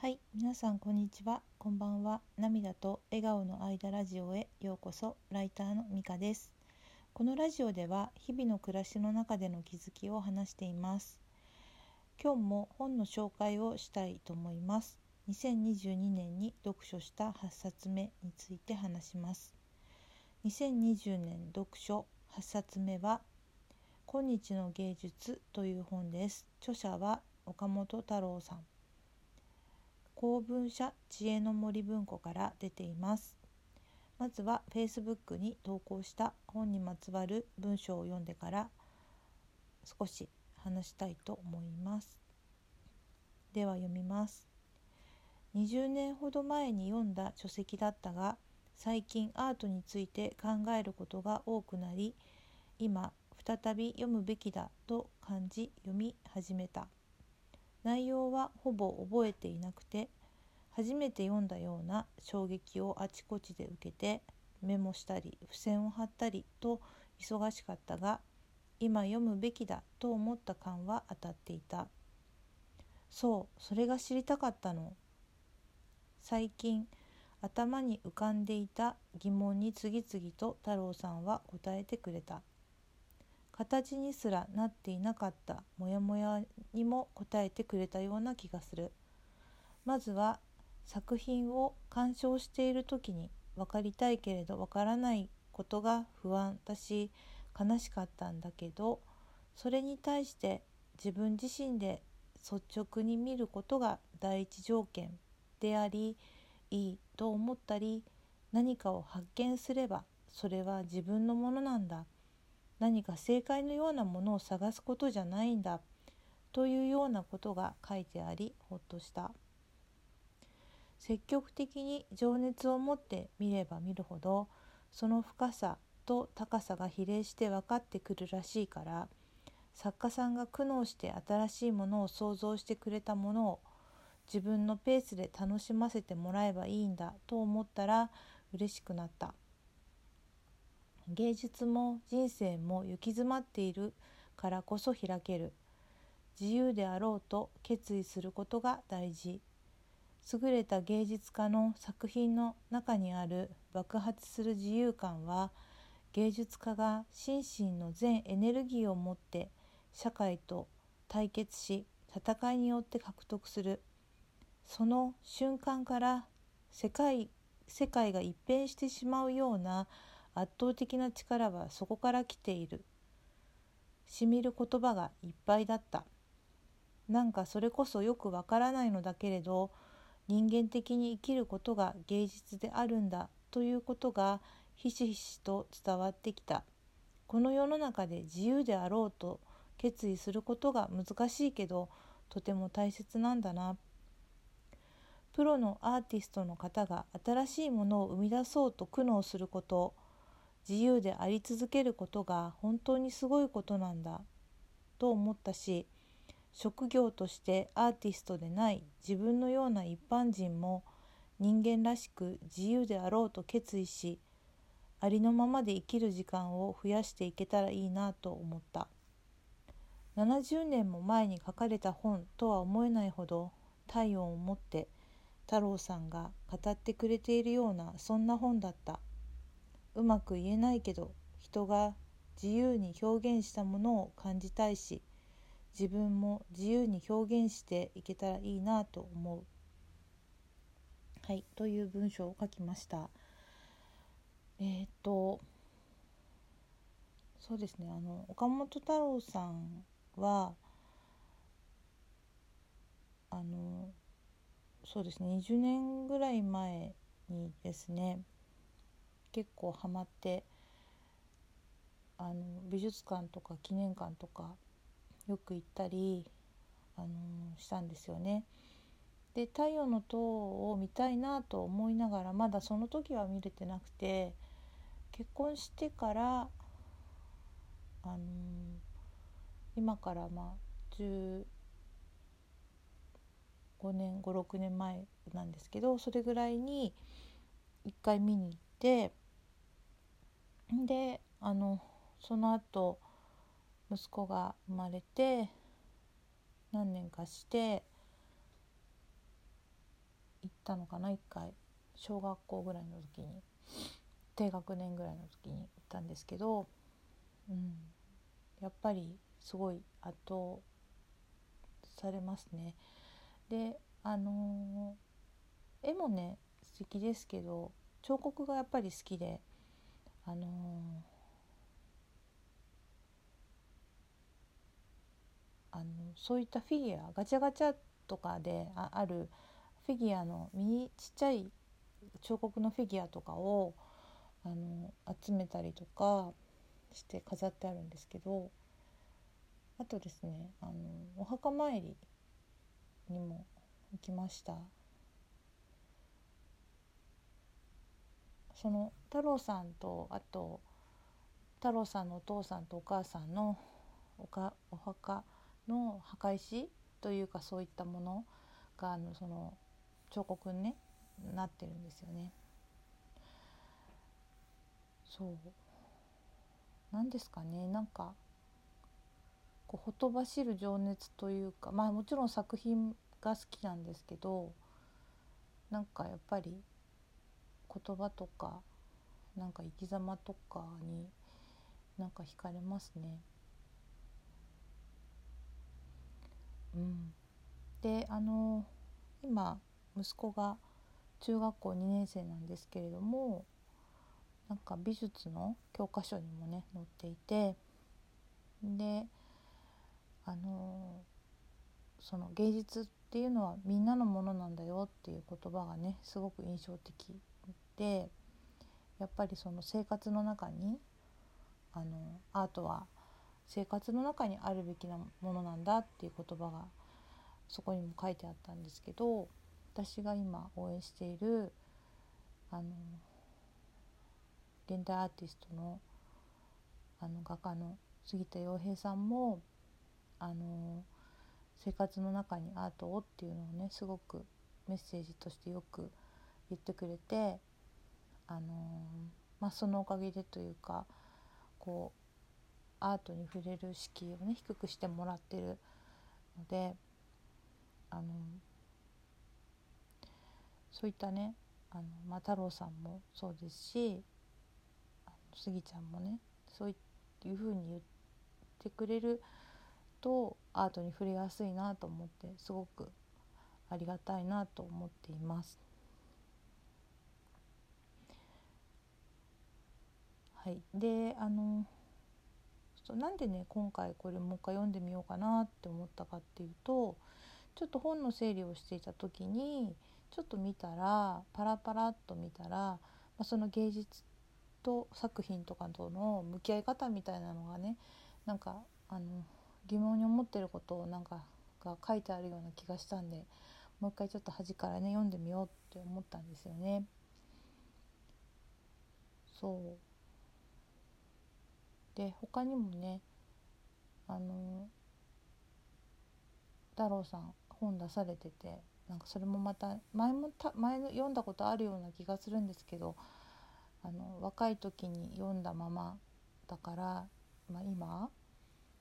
はい、皆さんこんにちは。こんばんは。涙と笑顔の間ラジオへようこそ。ライターのみかです。このラジオでは日々の暮らしの中での気づきを話しています。今日も本の紹介をしたいと思います。2022年に読書した8冊目について話します。2020年読書8冊目は今日の芸術という本です。著者は岡本太郎さん。公文社知恵の森文庫から出ています。まずは Facebook に投稿した本にまつわる文章を読んでから少し話したいと思います。では読みます。20年ほど前に読んだ書籍だったが最近アートについて考えることが多くなり今再び読むべきだと感じ読み始めた。内容はほぼ覚えていなくて初めて読んだような衝撃をあちこちで受けてメモしたり付箋を貼ったりと忙しかったが今読むべきだと思った感は当たっていた。そうそれが知りたかったの。最近頭に浮かんでいた疑問に次々と太郎さんは答えてくれた。形にすらなっていなかったモヤモヤにも答えてくれたような気がする。まずは作品を鑑賞している時に分かりたいけれど分からないことが不安だし悲しかったんだけどそれに対して自分自身で率直に見ることが第一条件でありいいと思ったり何かを発見すればそれは自分のものなんだ。何か正解のようなものを探すことじゃないんだというようなことが書いてありほっとした。積極的に情熱を持って見れば見るほどその深さと高さが比例して分かってくるらしいから作家さんが苦悩して新しいものを想像してくれたものを自分のペースで楽しませてもらえばいいんだと思ったら嬉しくなった。芸術も人生も行き詰まっているからこそ開ける。自由であろうと決意することが大事。優れた芸術家の作品の中にある爆発する自由感は芸術家が心身の全エネルギーを持って社会と対決し戦いによって獲得する。その瞬間から世界世界が一変してしまうような圧倒的な力はそこから来ている。しみる言葉がいっぱいだった。なんかそれこそよくわからないのだけれど人間的に生きることが芸術であるんだということがひしひしと伝わってきた。この世の中で自由であろうと決意することが難しいけどとても大切なんだな。プロのアーティストの方が新しいものを生み出そうと苦悩すること自由であり続けることが本当にすごいことなんだと思ったし職業としてアーティストでない自分のような一般人も人間らしく自由であろうと決意しありのままで生きる時間を増やしていけたらいいなと思った。70年も前に書かれた本とは思えないほど体温を持って太郎さんが語ってくれているようなそんな本だった。うまく言えないけど人が自由に表現したものを感じたいし自分も自由に表現していけたらいいなと思う。はい、という文章を書きました。えー、っとそうですねあの岡本太郎さんはあのそうですね20年ぐらい前にですね結構ハマってあの美術館とか記念館とかよく行ったり、あのしたんですよね。で「太陽の塔」を見たいなと思いながらまだその時は見れてなくて結婚してから、あの今からまあ15年56年前なんですけどそれぐらいに一回見に行ってであのその後息子が生まれて何年かして行ったのかな1回。小学校ぐらいの時に。低学年ぐらいの時に行ったんですけど、うん、やっぱりすごい圧倒されますね。であのー、絵もね素敵ですけど彫刻がやっぱり好きであのー、あのそういったフィギュアガチャガチャとかでああるフィギュアのミニちっちゃい彫刻のフィギュアとかをあの集めたりとかして飾ってあるんですけどあとですねあのお墓参りにも行きました。その太郎さんとあと太郎さんのお父さんとお母さんのおかお墓の墓石というかそういったものがあのその彫刻に、ね、なってるんですよね。そう何ですかねなんかこうほとばしる情熱というかまあもちろん作品が好きなんですけどなんかやっぱり言葉とかなんか生き様とかになんか惹かれますね。うん、であの今息子が中学校2年生なんですけれどもなんか美術の教科書にもね載っていてであのその芸術っていうのはみんなのものなんだよっていう言葉がねすごく印象的でやっぱりその生活の中にあのアートは生活の中にあるべきなものなんだっていう言葉がそこにも書いてあったんですけど私が今応援しているあの現代アーティストのあの画家の杉田洋平さんもあの生活の中にアートをっていうのをねすごくメッセージとしてよく言ってくれてあのまあ、そのおかげでというかこうアートに触れる敷居をね低くしてもらってるのであのそういったねあの、まあ、太郎さんもそうですしあのスギちゃんもねそういうふうに言ってくれるとアートに触れやすいなと思ってすごくありがたいなと思っています。はい、であのなんでね今回これもう一回読んでみようかなって思ったかっていうとちょっと本の整理をしていた時にちょっと見たらパラパラっと見たら、まあ、その芸術と作品とかとの向き合い方みたいなのがねなんかあの疑問に思ってることをなんかが書いてあるような気がしたんでもう一回ちょっと端からね読んでみようって思ったんですよね。そうで他にもねあの太郎さん本出されててなんかそれもまた前もた前読んだことあるような気がするんですけどあの若い時に読んだままだから、まあ、今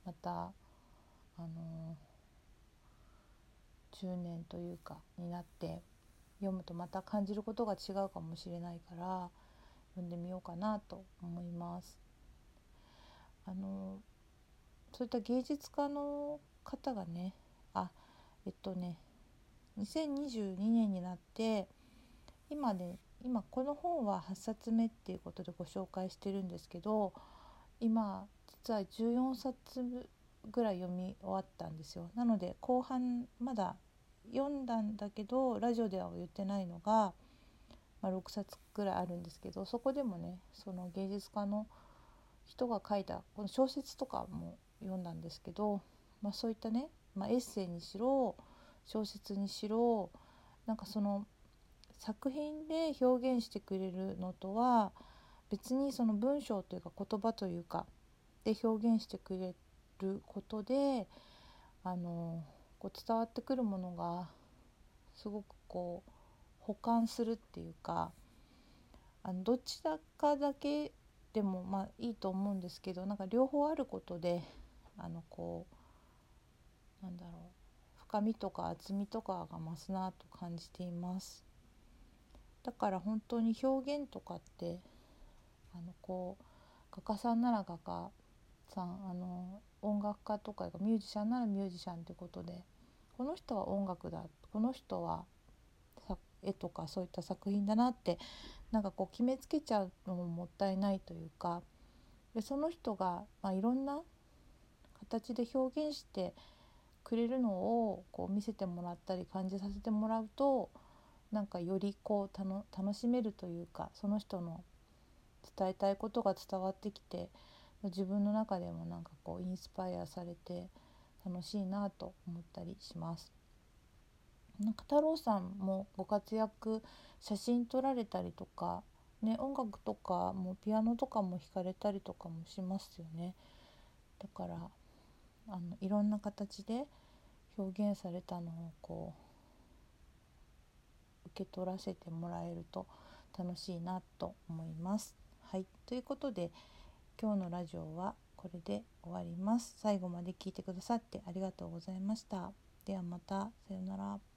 またあの10年というかになって読むとまた感じることが違うかもしれないから読んでみようかなと思います。あのそういった芸術家の方がねあえっとね2022年になって今ね今この本は8冊目っていうことでご紹介してるんですけど今実は14冊ぐらい読み終わったんですよ。なので後半まだ読んだんだけどラジオでは言ってないのが、まあ、6冊ぐらいあるんですけどそこでもねその芸術家の人が書いたこの小説とかも読んだんですけど、まあ、そういったね、まあ、エッセイにしろ小説にしろなんかその作品で表現してくれるのとは別にその文章というか言葉というかで表現してくれることであのこう伝わってくるものがすごくこう保管するっていうかあのどちらかだけでもまあいいと思うんですけどなんか両方あることであのこうなんだろう深みとか厚みとかが増すなと感じています。だから本当に表現とかってあのこう画家さんなら画家さんあの音楽家とかミュージシャンならミュージシャンってことでこの人は音楽だこの人は絵とかそういった作品だなってなんかこう決めつけちゃうのももったいないというかでその人が、まあ、いろんな形で表現してくれるのをこう見せてもらったり感じさせてもらうとなんかよりこう楽しめるというかその人の伝えたいことが伝わってきて自分の中でもなんかこうインスパイアされて楽しいなと思ったりします。なんか太郎さんもご活躍写真撮られたりとか、ね、音楽とかもピアノとかも弾かれたりとかもしますよね。だからあのいろんな形で表現されたのをこう受け取らせてもらえると楽しいなと思います。はい、ということで今日のラジオはこれで終わります。最後まで聞いてくださってありがとうございました。ではまた。さようなら。